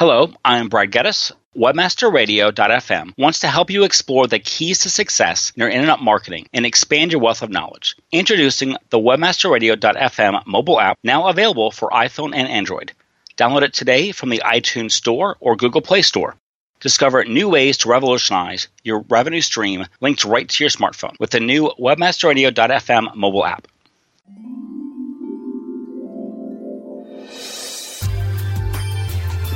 Hello, I'm Brad Geddes. Webmasterradio.fm wants to help you explore the keys to success in your internet marketing and expand your wealth of knowledge. Introducing the Webmasterradio.fm mobile app, now available for iPhone and Android. Download it today from the iTunes Store or Google Play Store. Discover new ways to revolutionize your revenue stream linked right to your smartphone with the new Webmasterradio.fm mobile app.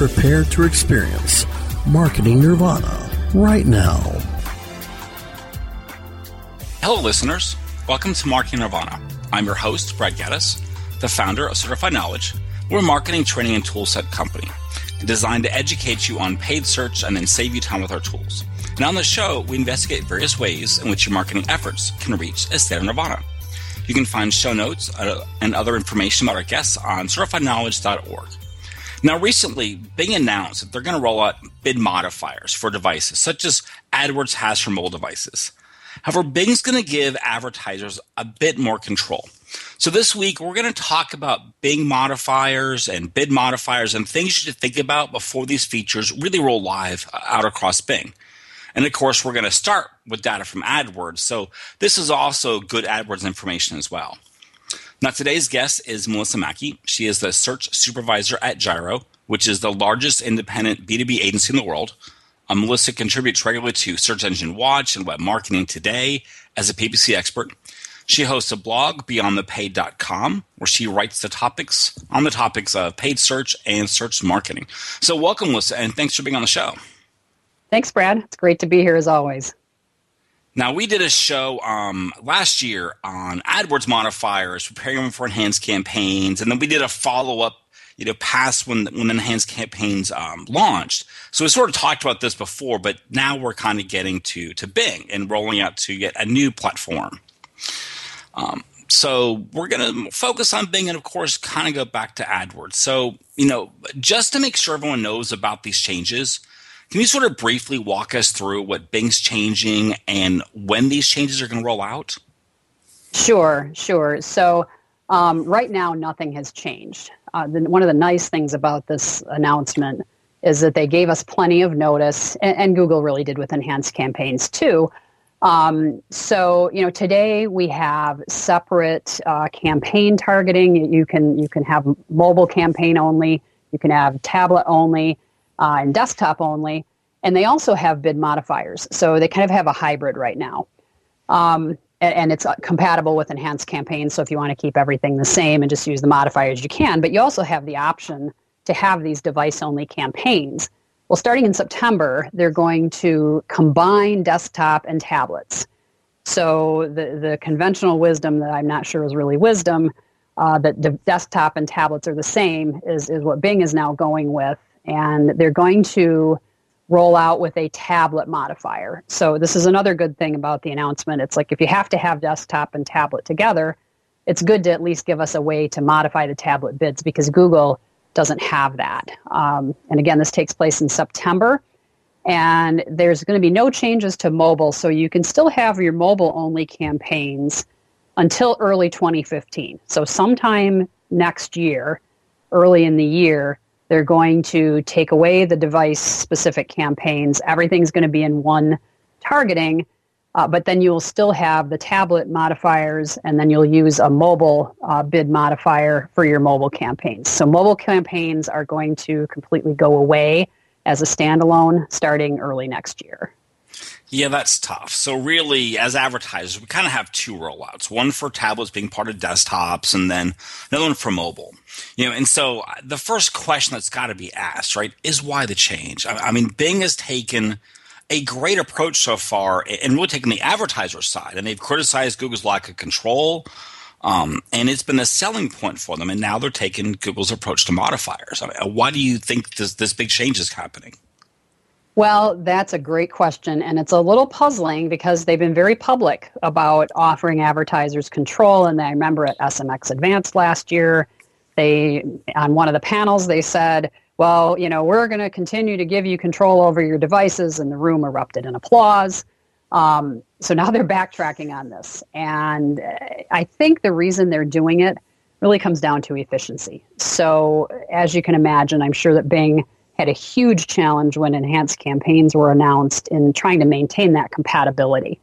prepare to experience Marketing Nirvana right now. Hello, listeners. Welcome to Marketing Nirvana. I'm your host, Brad Geddes, the founder of Certified Knowledge. We're a marketing training and toolset company designed to educate you on paid search and then save you time with our tools. And on the show, we investigate various ways in which your marketing efforts can reach a state of nirvana. You can find show notes uh, and other information about our guests on certifiedknowledge.org. Now, recently, Bing announced that they're going to roll out bid modifiers for devices, such as AdWords has for mobile devices. However, Bing's going to give advertisers a bit more control. So this week, we're going to talk about Bing modifiers and bid modifiers and things you should think about before these features really roll live uh, out across Bing. And of course, we're going to start with data from AdWords. So this is also good AdWords information as well. Now, today's guest is Melissa Mackey. She is the search supervisor at Gyro, which is the largest independent B2B agency in the world. Um, Melissa contributes regularly to Search Engine Watch and Web Marketing Today as a PPC expert. She hosts a blog, beyondthepaid.com, where she writes the topics on the topics of paid search and search marketing. So, welcome, Melissa, and thanks for being on the show. Thanks, Brad. It's great to be here as always. Now, we did a show um, last year on AdWords modifiers, preparing for enhanced campaigns, and then we did a follow up, you know, past when when enhanced campaigns um, launched. So we sort of talked about this before, but now we're kind of getting to to Bing and rolling out to yet a new platform. Um, so we're going to focus on Bing and, of course, kind of go back to AdWords. So you know, just to make sure everyone knows about these changes can you sort of briefly walk us through what Bing's changing and when these changes are going to roll out? Sure, sure. So um, right now, nothing has changed. Uh, the, one of the nice things about this announcement is that they gave us plenty of notice, and, and Google really did with enhanced campaigns too. Um, so you know, today we have separate uh, campaign targeting. You can you can have mobile campaign only. You can have tablet only uh, and desktop only. And they also have bid modifiers. So they kind of have a hybrid right now. Um, and, and, it's uh, compatible with enhanced campaigns. So if you want to keep everything the same and just use the modifiers, you can. But you also have the option to have these device only campaigns. Well, starting in September, they're going to combine desktop and tablets. So the, the conventional wisdom that I'm not sure is really wisdom, uh, that the desktop and tablets are the same, is, is what Bing is now going with and they're going to roll out with a tablet modifier. So this is another good thing about the announcement. It's like if you have to have desktop and tablet together, it's good to at least give us a way to modify the tablet bids because Google doesn't have that. Um, and again, this takes place in September. And there's going to be no changes to mobile, so you can still have your mobile only campaigns until early 2015. So, sometime next year, early in the year, they're going to take away the device specific campaigns. Everything's going to be in one targeting, uh, but then you'll still have the tablet modifiers, and then you'll use a mobile uh, bid modifier for your mobile campaigns. So, mobile campaigns are going to completely go away as a standalone starting early next year. Yeah, that's tough. So really, as advertisers, we kind of have two rollouts: one for tablets being part of desktops, and then another one for mobile. You know, and so uh, the first question that's got to be asked, right, is why the change? I, I mean, Bing has taken a great approach so far, and really taken the advertiser side, and they've criticized Google's lack of control. Um, and it's been a selling point for them. And now they're taking Google's approach to modifiers. I mean, why do you think this, this big change is happening? Well, that's a great question. And it's a little puzzling because they've been very public about offering advertisers control. And I remember at SMX Advanced last year, they, on one of the panels, they said, well, you know, we're going to continue to give you control over your devices. And the room erupted in applause. Um, so now they're backtracking on this. And I think the reason they're doing it really comes down to efficiency. So, as you can imagine, I'm sure that Bing had a huge challenge when enhanced campaigns were announced in trying to maintain that compatibility.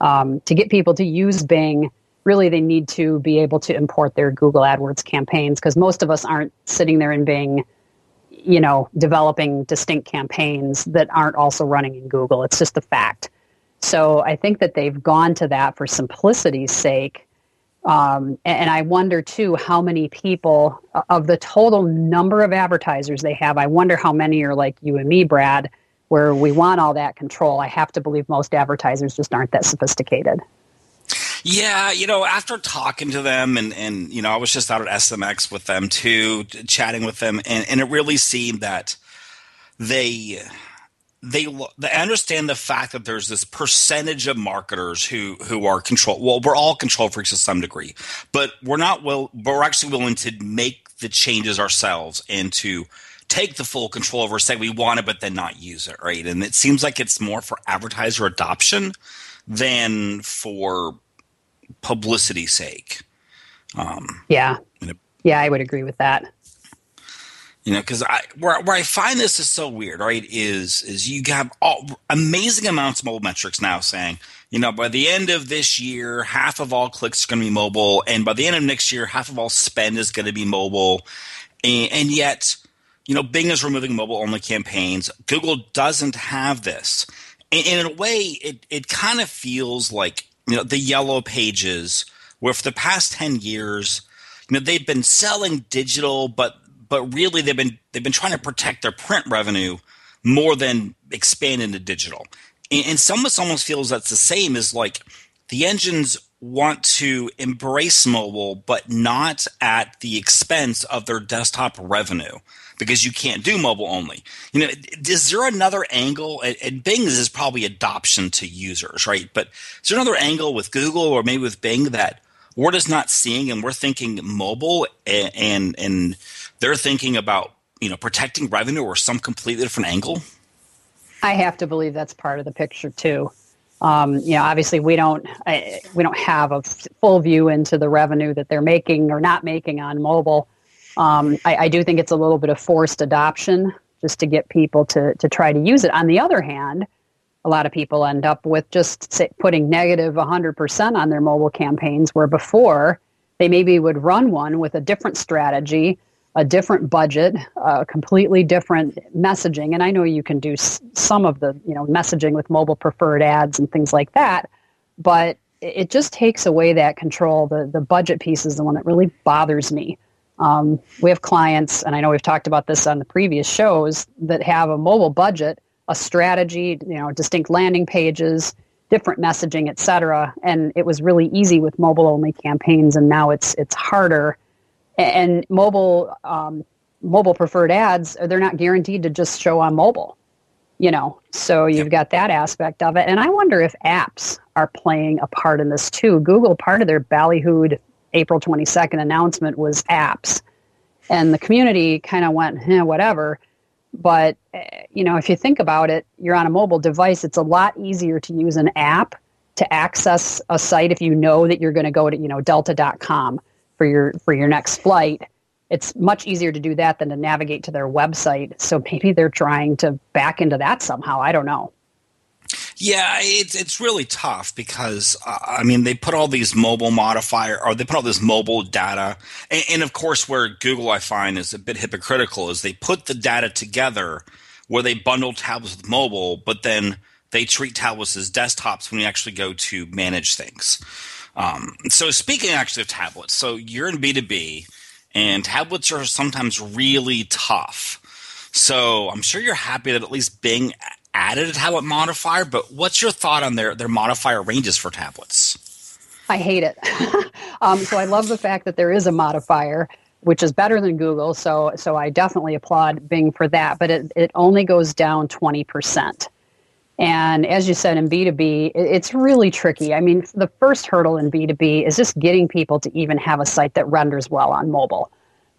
Um, to get people to use Bing, really they need to be able to import their Google AdWords campaigns because most of us aren't sitting there in Bing, you know, developing distinct campaigns that aren't also running in Google. It's just a fact. So I think that they've gone to that for simplicity's sake um, and I wonder too how many people of the total number of advertisers they have. I wonder how many are like you and me, Brad, where we want all that control. I have to believe most advertisers just aren't that sophisticated. Yeah, you know, after talking to them and, and you know, I was just out at SMX with them too, chatting with them, and, and it really seemed that they they they understand the fact that there's this percentage of marketers who who are control. Well, we're all control freaks to some degree, but we're not will. But we're actually willing to make the changes ourselves and to take the full control over. Say we want it, but then not use it. Right, and it seems like it's more for advertiser adoption than for publicity sake. Um, yeah, yeah, I would agree with that you know because i where, where i find this is so weird right is is you have all amazing amounts of mobile metrics now saying you know by the end of this year half of all clicks are going to be mobile and by the end of next year half of all spend is going to be mobile. And, and yet you know bing is removing mobile only campaigns. Google doesn't have this. And, and in a way it, it kind of feels like you know the yellow pages where for the past 10 years you know they've been selling digital but but really they've been they've been trying to protect their print revenue more than expand into digital. And, and some of us almost feels that's the same as like the engines want to embrace mobile, but not at the expense of their desktop revenue because you can't do mobile only. You know, is there another angle? And Bing is probably adoption to users, right? But is there another angle with Google or maybe with Bing that we're just not seeing and we're thinking mobile and, and, and they're thinking about you know protecting revenue or some completely different angle? I have to believe that's part of the picture too. Um, you know, obviously we don't I, we don't have a full view into the revenue that they're making or not making on mobile. Um, I, I, do think it's a little bit of forced adoption just to get people to to try to use it. On the other hand, a lot of people end up with just putting negative 100% on their mobile campaigns, where before they maybe would run one with a different strategy a different budget, a completely different messaging. And I know you can do s- some of the you know messaging with mobile preferred ads and things like that, but it just takes away that control. The the budget piece is the one that really bothers me. Um, we have clients, and I know we've talked about this on the previous shows, that have a mobile budget, a strategy, you know, distinct landing pages, different messaging, et cetera. And it was really easy with mobile only campaigns, and now it's it's harder and mobile um, mobile preferred ads they're not guaranteed to just show on mobile you know? So you've got that aspect of it. And i wonder if apps are playing a part in this too. Google part of their ballyhooed april 22nd announcement was apps. And the community kind of went eh, whatever. But eh, you know if you think about it you're on a mobile device it's a lot easier to use an app to access a site if you know that you're going to go to you know delta.com for your for your next flight it's much easier to do that than to navigate to their website. So maybe they're trying to back into that somehow. I don't know. Yeah, it's it's really tough because uh, I mean they put all these mobile modifier or they put all this mobile data, and, and, of course where Google I find is a bit hypocritical is they put the data together where they bundle tablets with mobile, but then they treat tablets as desktops when you actually go to manage things. Um, so speaking actually of tablets, so you're in B2B and tablets are sometimes really tough. So I'm sure you're happy that at least Bing added a tablet modifier, but what's your thought on their, their modifier ranges for tablets? I hate it. um, so I love the fact that there is a modifier, which is better than Google. So so I definitely applaud Bing for that. But it, it only goes down twenty percent. And as you said in B2B, it's really tricky. I mean, the first hurdle in B2B is just getting people to even have a site that renders well on mobile.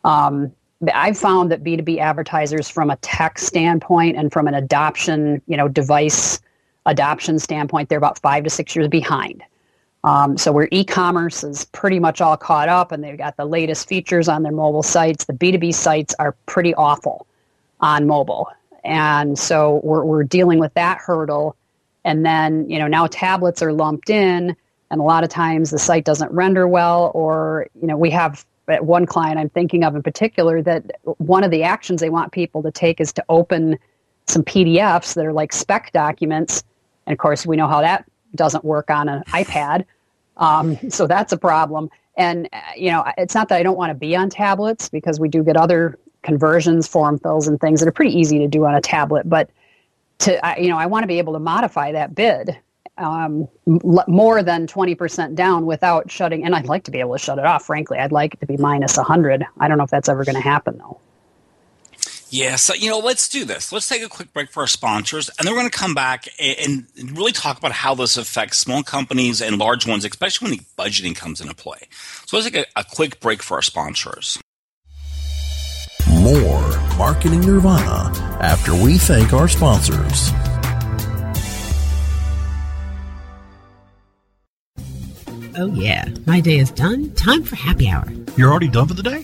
Um, I've found that B2B advertisers from a tech standpoint and from an adoption, you know, device adoption standpoint, they're about five to six years behind. Um, so where e-commerce is pretty much all caught up and they've got the latest features on their mobile sites, the B2B sites are pretty awful on mobile. And so we're, we're dealing with that hurdle. And then, you know, now tablets are lumped in and a lot of times the site doesn't render well or, you know, we have one client I'm thinking of in particular that one of the actions they want people to take is to open some PDFs that are like spec documents. And of course, we know how that doesn't work on an iPad. Um, so that's a problem. And, uh, you know, it's not that I don't want to be on tablets because we do get other conversions, form fills, and things that are pretty easy to do on a tablet. But to, you know, I want to be able to modify that bid um, l- more than 20% down without shutting, and I'd like to be able to shut it off, frankly. I'd like it to be minus 100. I don't know if that's ever going to happen, though. Yeah, so you know, let's do this. Let's take a quick break for our sponsors, and then we're going to come back and, really talk about how this affects small companies and large ones, especially when the budgeting comes into play. So let's take a, a quick break for our sponsors. More marketing nirvana after we thank our sponsors. Oh yeah, my day is done. Time for happy hour. You're already done for the day?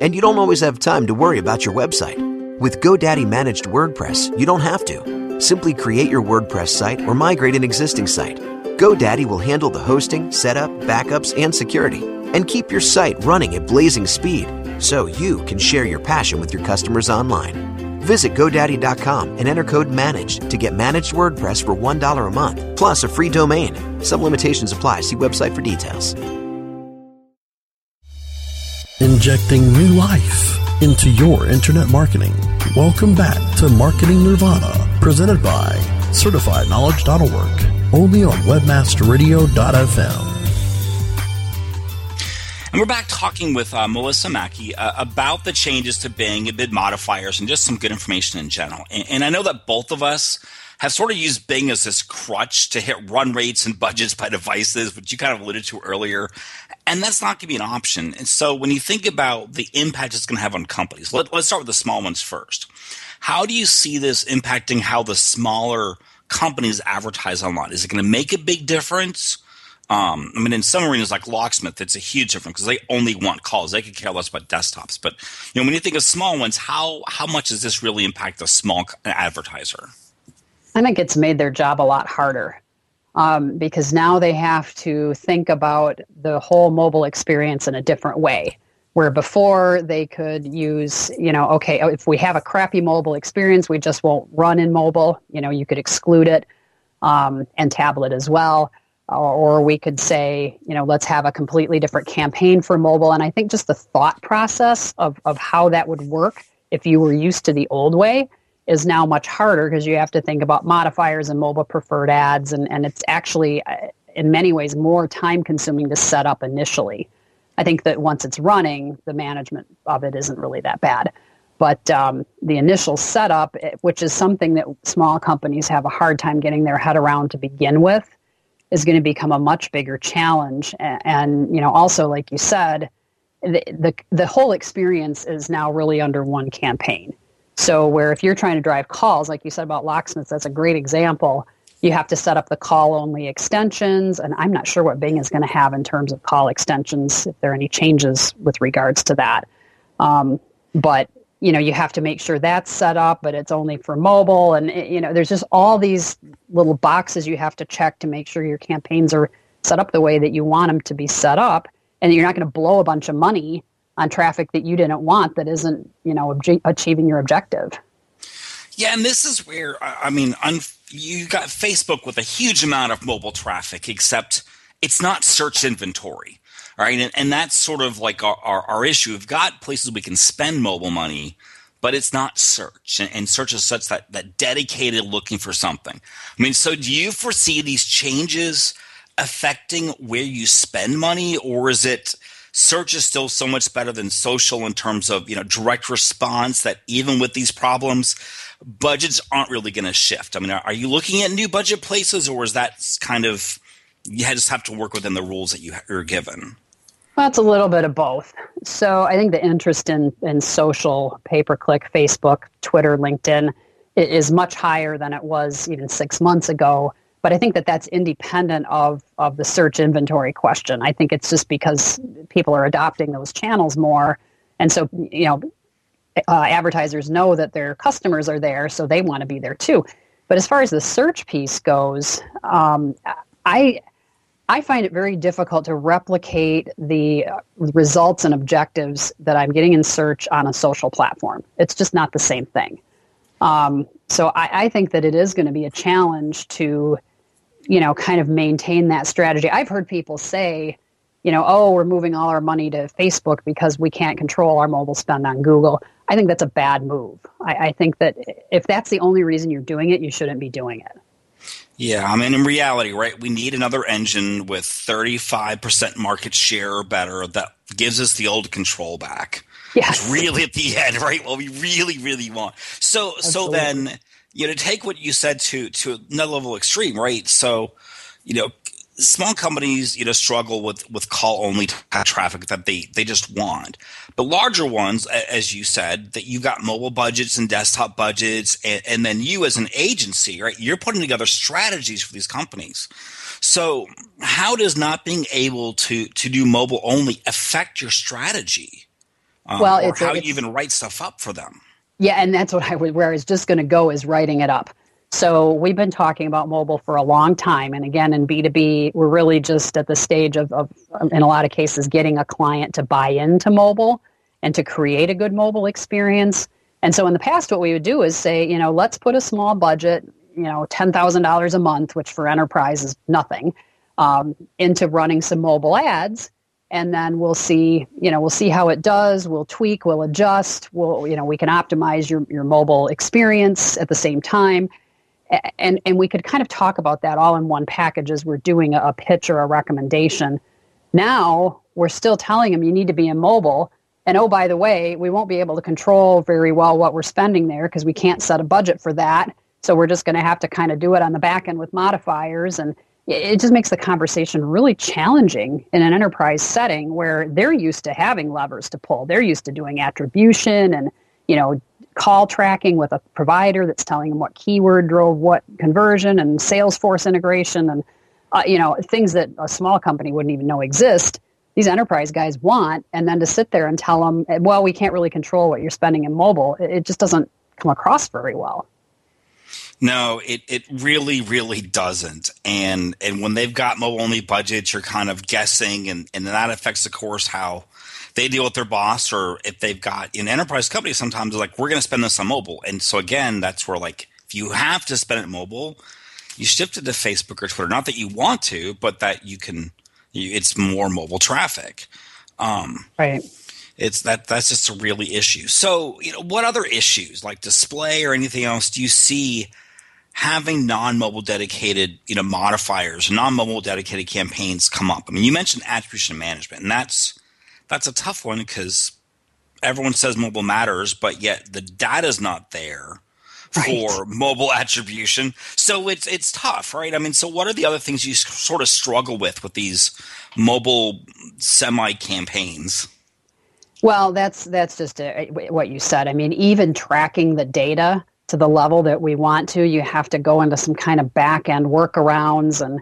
and you don't always have time to worry about your website. With GoDaddy Managed WordPress, you don't have to. Simply create your WordPress site or migrate an existing site. GoDaddy will handle the hosting, setup, backups, and security, and keep your site running at blazing speed so you can share your passion with your customers online. Visit GoDaddy.com and enter code MANAGED to get managed WordPress for $1 a month, plus a free domain. Some limitations apply. See website for details. Injecting new life into your internet marketing. Welcome back to Marketing Nirvana, presented by CertifiedKnowledge.org, only on WebmasterRadio.fm. And we're back talking with uh, Melissa Mackey uh, about the changes to Bing and bid modifiers and just some good information in general. And, and, I know that both of us have sort of used Bing as this crutch to hit run rates and budgets by devices, which you kind of alluded to earlier. And that's not going to be an option. And so when you think about the impact it's going to have on companies, let, let's start with the small ones first. How do you see this impacting how the smaller companies advertise online? Is it going to make a big difference? Um, I mean, in some arenas like locksmith, it's a huge difference because they only want calls. They could care less about desktops. But you know, when you think of small ones, how how much does this really impact a small advertiser? I think it's made their job a lot harder um, because now they have to think about the whole mobile experience in a different way. Where before they could use, you know, okay, if we have a crappy mobile experience, we just won't run in mobile. You know, you could exclude it um, and tablet as well. Or, or we could say, you know, let's have a completely different campaign for mobile. And I think just the thought process of, of how that would work if you were used to the old way is now much harder because you have to think about modifiers and mobile preferred ads. And, and it's actually, uh, in many ways, more time consuming to set up initially. I think that once it's running, the management of it isn't really that bad. But um, the initial setup, eh, which is something that small companies have a hard time getting their head around to begin with, is going to become a much bigger challenge. And, and you know, also like you said, the, the the whole experience is now really under one campaign. So where if you're trying to drive calls, like you said about locksmiths, that's a great example. You have to set up the call only extensions, and I'm not sure what Bing is going to have in terms of call extensions, if there are any changes with regards to that. Um, but you know, you have to make sure that's set up, but it's only for mobile, and you know, there's just all these little boxes you have to check to make sure your campaigns are set up the way that you want them to be set up, and you're not going to blow a bunch of money on traffic that you didn't want that isn't you know obje- achieving your objective. Yeah and this is where i mean un- you got facebook with a huge amount of mobile traffic except it's not search inventory right? And, and that's sort of like our, our, our, issue. We've got places we can spend mobile money but it's not search. And, and search is such that that dedicated looking for something. I mean so do you foresee these changes affecting where you spend money or is it search is still so much better than social in terms of you know direct response that even with these problems budgets aren't really going to shift i mean are, are, you looking at new budget places or is that kind of you just have to work within the rules that you are given well, it's a little bit of both. So I think the interest in, in social, pay per click, Facebook, Twitter, LinkedIn is much higher than it was even six months ago. But I think that that's independent of, of the search inventory question. I think it's just because people are adopting those channels more. And so, you know, uh, advertisers know that their customers are there, so they want to be there too. But as far as the search piece goes, um, I I find it very difficult to replicate the results and objectives that I'm getting in search on a social platform. It's just not the same thing. Um, so I, I, think that it is going to be a challenge to you know, kind of maintain that strategy. I've heard people say, you know, oh, we're moving all our money to Facebook because we can't control our mobile spend on Google. I think that's a bad move. I, I think that if that's the only reason you're doing it, you shouldn't be doing it. Yeah, I mean, in reality, right, we need another engine with 35% market share or better that gives us the old control back. Yes. It's really at the end, right? What we really, really want. So, Absolutely. so then you know, to take what you said to to another level extreme, right? So, you know, small companies, you know, struggle with with call only traffic that they they just want. But larger ones, as you said, that you got mobile budgets and desktop budgets, and, and then you as an agency, right? You're putting together strategies for these companies. So, how does not being able to to do mobile only affect your strategy? Um, well, or how you even write stuff up for them? Yeah, and that's what I was where I was just going to go is writing it up. So we've been talking about mobile for a long time. And again, in B2B, we're really just at the stage of, of, in a lot of cases, getting a client to buy into mobile and to create a good mobile experience. And so in the past, what we would do is say, you know, let's put a small budget, you know, $10,000 a month, which for enterprise is nothing, um, into running some mobile ads and then we'll see you know we'll see how it does. We'll tweak we'll adjust. We'll you know we can optimize your, your mobile experience at the same time. And and we could kind of talk about that all in one package as we're doing a, pitch or a recommendation. Now we're still telling them you need to be in mobile. And oh by the way we won't be able to control very well what we're spending there because we can't set a budget for that. So we're just going to have to kind of do it on the back end with modifiers and it just makes the conversation really challenging in an enterprise setting where they're used to having levers to pull. They're used to doing attribution and, you know, call tracking with a provider that's telling them what keyword drove what conversion and Salesforce integration and uh, you know, things that a small company wouldn't even know exist. These enterprise guys want, and then to sit there and tell them, well, we can't really control what you're spending in mobile, it, it just doesn't come across very well. No, it, it really, really doesn't. And and when they've got mobile only budgets, you're kind of guessing, and, and that affects, of course, how they deal with their boss, or if they've got an enterprise company, sometimes they're like, we're going to spend this on mobile. And so again, that's where like if you have to spend it mobile, you shift it to Facebook or Twitter. Not that you want to, but that you can. You, it's more mobile traffic. Um, right. It's that that's just a really issue. So you know, what other issues like display or anything else do you see? Having non-mobile dedicated, you know, modifiers, non-mobile dedicated campaigns come up. I mean, you mentioned attribution management, and that's that's a tough one because everyone says mobile matters, but yet the data's not there right. for mobile attribution. So it's it's tough, right? I mean, so what are the other things you sort of struggle with with these mobile semi campaigns? Well, that's that's just a, what you said. I mean, even tracking the data to the level that we want to, you have to go into some kind of back end workarounds. And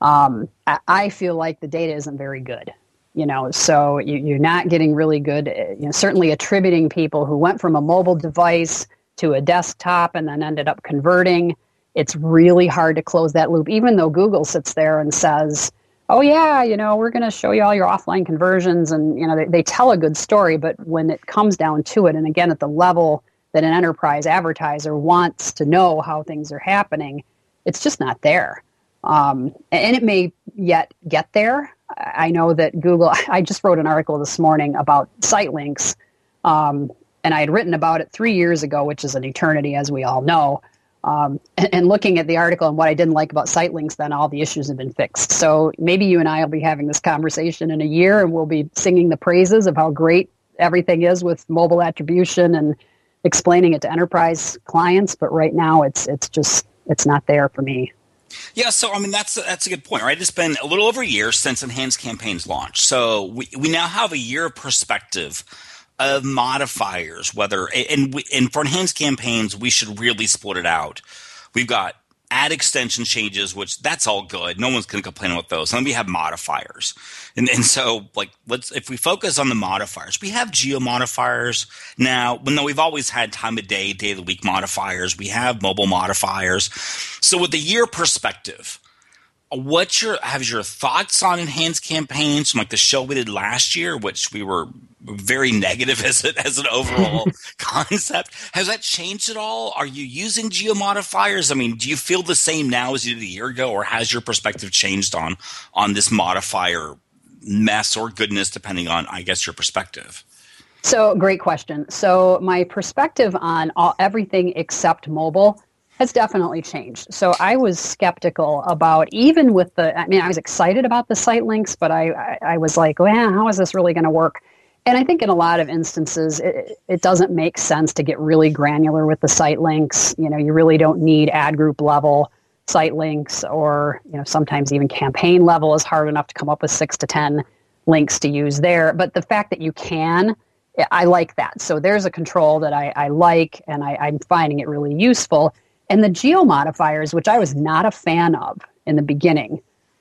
um, I feel like the data isn't very good. You know, so you, are not getting really good. Uh, you know, certainly attributing people who went from a mobile device to a desktop and then ended up converting. It's really hard to close that loop, even though Google sits there and says, "Oh yeah, you know, we're going to show you all your offline conversions," and you know, they, they tell a good story. But when it comes down to it, and again at the level that an enterprise advertiser wants to know how things are happening, it's just not there. Um, and it may yet get there. I know that Google, I just wrote an article this morning about site links, um, and I had written about it three years ago, which is an eternity, as we all know. Um, and, and, looking at the article and what I didn't like about site links, then all the issues have been fixed. So maybe you and I will be having this conversation in a year, and we'll be singing the praises of how great everything is with mobile attribution and explaining it to enterprise clients, but right now it's it's just it's not there for me. Yeah, so I mean that's that's a good point, right? It's been a little over a year since Enhanced Campaigns launched, so we we now have a year of perspective of modifiers. Whether and we, and for Enhanced Campaigns, we should really split it out. We've got ad extension changes, which that's all good. No one's going to complain about those. And then we have modifiers. And, and so like, let's, if we focus on the modifiers, we have geo modifiers now. Well, no, we've always had time of day, day of the week modifiers. We have mobile modifiers. So with the year perspective, what's your have your thoughts on enhanced campaigns from like the show we did last year which we were very negative as, a, as an overall concept has that changed at all? Are you using geo modifiers i mean do you feel the same now as you did a year ago or has your perspective changed on on this modifier mess or goodness depending on i guess your perspective? So great question. So my perspective on all, everything except mobile has definitely changed. So I was skeptical about even with the. I mean, I was excited about the site links, but I I, I was like, well, how is this really going to work? And I think in a lot of instances, it, it doesn't make sense to get really granular with the site links. You know, you really don't need ad group level site links, or you know, sometimes even campaign level is hard enough to come up with six to ten links to use there. But the fact that you can I like that. So there's a control that I, I like, and I, I'm finding it really useful. And the geo modifiers, which I was not a fan of in the beginning,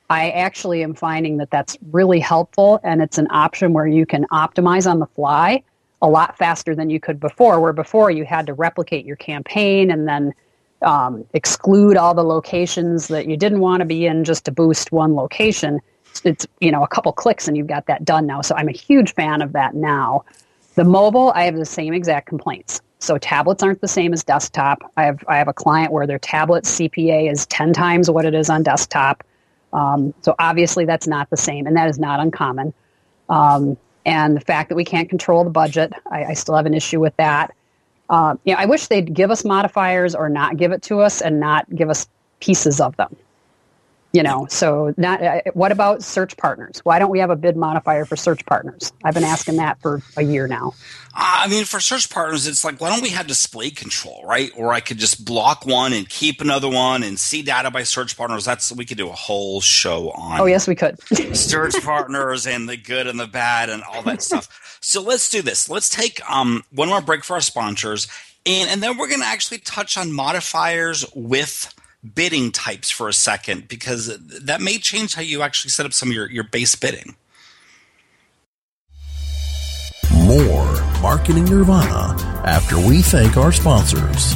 I actually am finding that that's really helpful. And it's an option where you can optimize on the fly a lot faster than you could before, where before you had to replicate your campaign and then um, exclude all the locations that you didn't want to be in just to boost one location. It's, you know, a couple clicks and you've got that done now. So I'm a huge fan of that now. The mobile, I have the same exact complaints. So tablets aren't the same as desktop. I have I have a client where their tablet CPA is ten times what it is on desktop. Um, so obviously that's not the same, and that is not uncommon. Um, and the fact that we can't control the budget, I, I still have an issue with that. Uh, you know, I wish they'd give us modifiers or not give it to us and not give us pieces of them you know so not uh, what about search partners? Why don't we have a bid modifier for search partners? I've been asking that for a year now. Uh, i mean for search partners it's like why don't we have display control right? Or i could just block one and keep another one and see data by search partners. That's we could do a whole show on oh yes we could. search partners and the good and the bad and all that stuff. So let's do this. Let's take um, one more break for our sponsors. And, and then we're going to actually touch on modifiers with bidding types for a second because that may change how you actually set up some of your, your base bidding. More Marketing Nirvana after we thank our sponsors.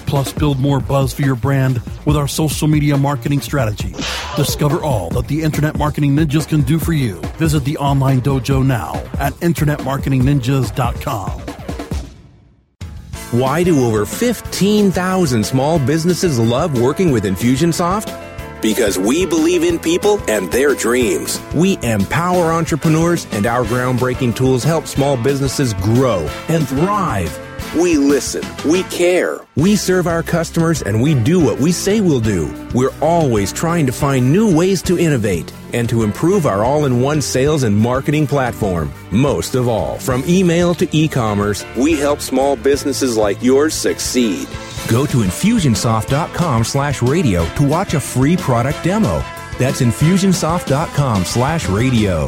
plus build more buzz for your brand with our social media marketing strategy. Discover all that the Internet Marketing Ninjas can do for you. Visit the online dojo now at InternetMarketingNinjas.com. Why do over 15,000 small businesses love working with Infusionsoft? Because we believe in people and their dreams. We empower entrepreneurs, and our groundbreaking tools help small businesses grow and thrive. We listen. We care. We serve our customers and we do what we say we'll do. We're always trying to find new ways to innovate and to improve our all in one sales and marketing platform. Most of all, from email to e commerce, we help small businesses like yours succeed. Go to infusionsoft.com slash radio to watch a free product demo. That's infusionsoft.com slash radio.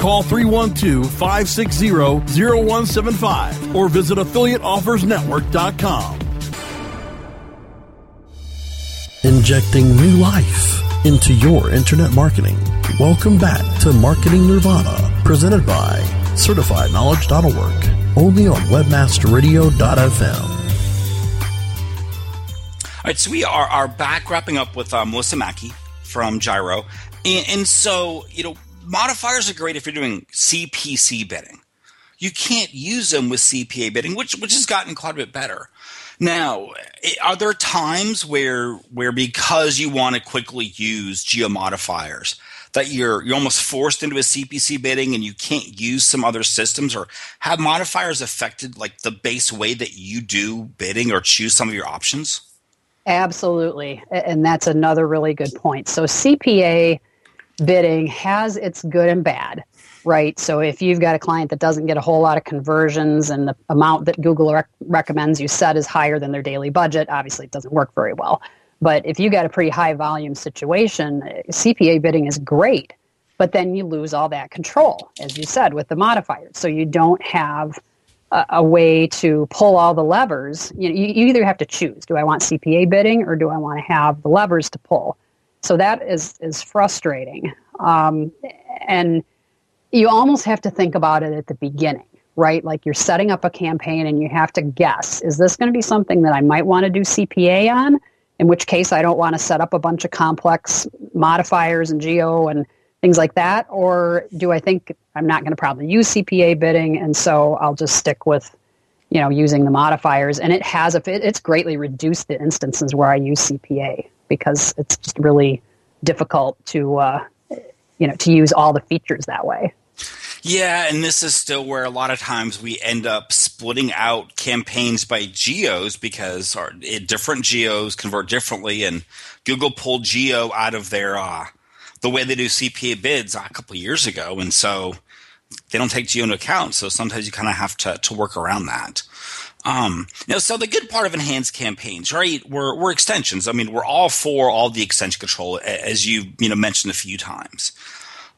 Call 312 560 0175 or visit affiliateoffersnetwork.com. Injecting new life into your internet marketing. Welcome back to Marketing Nirvana, presented by CertifiedKnowledge.org, only on WebmasterRadio.fm. All right, so we are, are back wrapping up with uh, Melissa Mackey from Gyro. And, and so, you know, modifiers are great if you're doing CPC bidding. You can't use them with CPA bidding, which which has gotten quite a bit better. Now, eh, are there times where where because you want to quickly use geo modifiers that you're you're almost forced into a CPC bidding and you can't use some other systems or have modifiers affected like the base way that you do bidding or choose some of your options? Absolutely. And that's another really good point. So CPA bidding has its good and bad, right? So if you've got a client that doesn't get a whole lot of conversions and the amount that Google rec- recommends you set is higher than their daily budget, obviously it doesn't work very well. But if you got a pretty high volume situation, CPA bidding is great, but then you lose all that control, as you said, with the modifiers. So you don't have a, a way to pull all the levers. You, know, you, you either have to choose: do I want CPA bidding or do I want to have the levers to pull? So that is is frustrating, um, and you almost have to think about it at the beginning, right? Like you're setting up a campaign and you have to guess: is this going to be something that I might want to do CPA on? In which case, I don't want to set up a bunch of complex modifiers and geo and things like that, or do I think I'm not going to probably use CPA bidding, and so I'll just stick with you know using the modifiers and it has a, it's greatly reduced the instances where i use cpa because it's just really difficult to uh, you know to use all the features that way. Yeah, and this is still where a lot of times we end up splitting out campaigns by geos because our, different geos convert differently, and Google pulled geo out of their uh, the way they do CPA bids a couple years ago, and so they don't take geo into account. So sometimes you kind of have to to work around that. Um, you know, so the good part of enhanced campaigns, right? We're, we're extensions. I mean, we're all for all the extension control, as you you know mentioned a few times.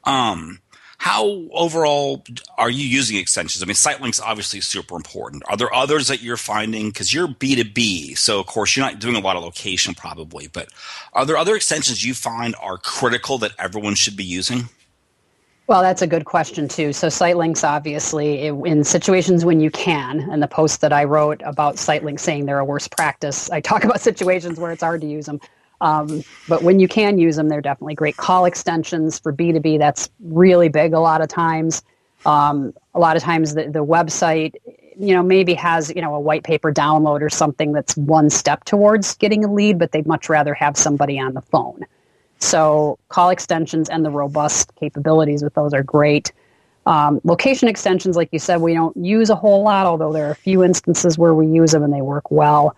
Um, how overall are you using extensions? I mean, site links obviously super important. Are there others that you're finding because you're B two B, so of course you're not doing a lot of location probably, but are there other extensions you find are critical that everyone should be using? Well, that's a good question too. So, site links, obviously, in situations when you can, and the post that I wrote about site links saying they're a worst practice, I talk about situations where it's hard to use them. Um, but when you can use them, they're definitely great. Call extensions for B2B, that's really big a lot of times. Um, a lot of times the, the website, you know, maybe has, you know, a white paper download or something that's one step towards getting a lead, but they'd much rather have somebody on the phone. So call extensions and the robust capabilities with those are great. Um, location extensions, like you said, we don't use a whole lot, although there are a few instances where we use them and they work well.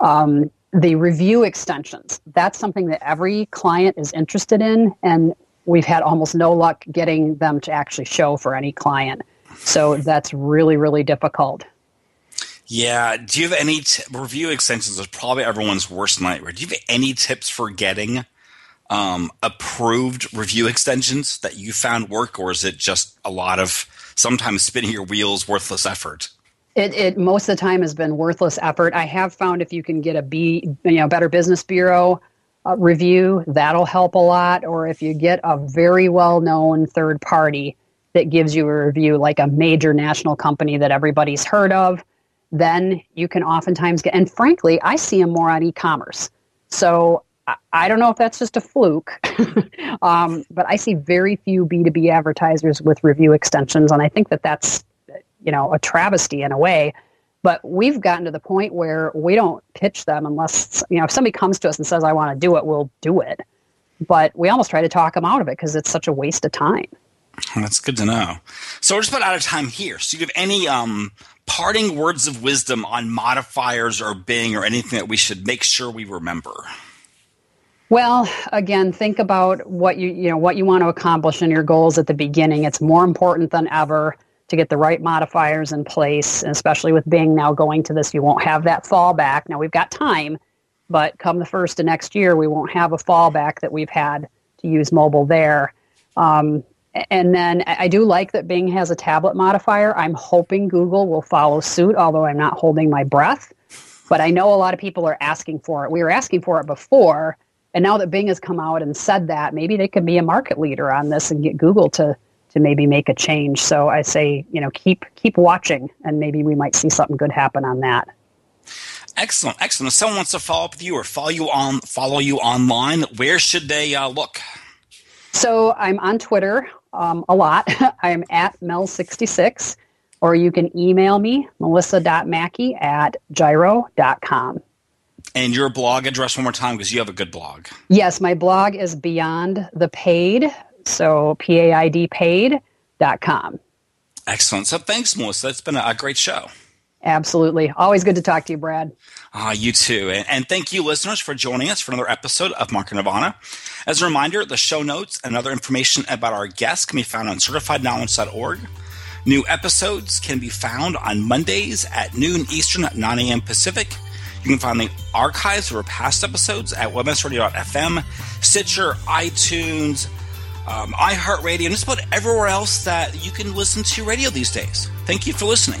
Um, the review extensions, that's something that every client is interested in, and we've had almost no luck getting them to actually show for any client. So that's really, really difficult. Yeah. Do you have any t- review extensions? Is probably everyone's worst nightmare. Do you have any tips for getting um, approved review extensions that you found work, or is it just a lot of sometimes spinning your wheels, worthless effort? It, it most of the time has been worthless effort. I have found if you can get a B, you know, Better Business Bureau uh, review, that'll help a lot. Or if you get a very well known third party that gives you a review, like a major national company that everybody's heard of, then you can oftentimes get. And frankly, I see them more on e-commerce. So I don't know if that's just a fluke, um, but I see very few B2B advertisers with review extensions, and I think that that's, you know, a travesty in a way. But we've gotten to the point where we don't pitch them unless, you know, if somebody comes to us and says, I want to do it, we'll do it. But we almost try to talk them out of it because it's such a waste of time. That's good to know. So we're just about out of time here. So, you have any um, parting words of wisdom on modifiers or Bing or anything that we should make sure we remember? Well, again, think about what you you know what you want to accomplish and your goals at the beginning. It's more important than ever to get the right modifiers in place, especially with Bing now going to this, you won't have that fallback. Now we've got time, but come the first of next year, we won't have a fallback that we've had to use mobile there. Um, and then I do like that Bing has a tablet modifier. I'm hoping Google will follow suit, although I'm not holding my breath. But I know a lot of people are asking for it. We were asking for it before and now that Bing has come out and said that, maybe they could be a market leader on this and get Google to to maybe make a change. So I say, you know, keep keep watching, and maybe we might see something good happen on that. Excellent, excellent. If someone wants to follow up with you or follow you on follow you online, where should they uh, look? So I'm on Twitter um, a lot. I'm at Mel66, or you can email me, melissa.mackey at gyro.com. And your blog address one more time because you have a good blog. Yes, my blog is Beyond the Paid, so P A I D paid.com. Excellent. So thanks, Melissa. It's been a great show. Absolutely. Always good to talk to you, Brad. Ah, uh, you too. And, and, thank you, listeners, for joining us for another episode of Market Nirvana. As a reminder, the show notes and other information about our guests can be found on certifiedknowledge.org. New episodes can be found on Mondays at noon Eastern at 9 a.m. Pacific you can find the archives of our past episodes at webmasterradio.fm, Stitcher, iTunes, um, iHeartRadio, and just about everywhere else that you can listen to radio these days. Thank you for listening.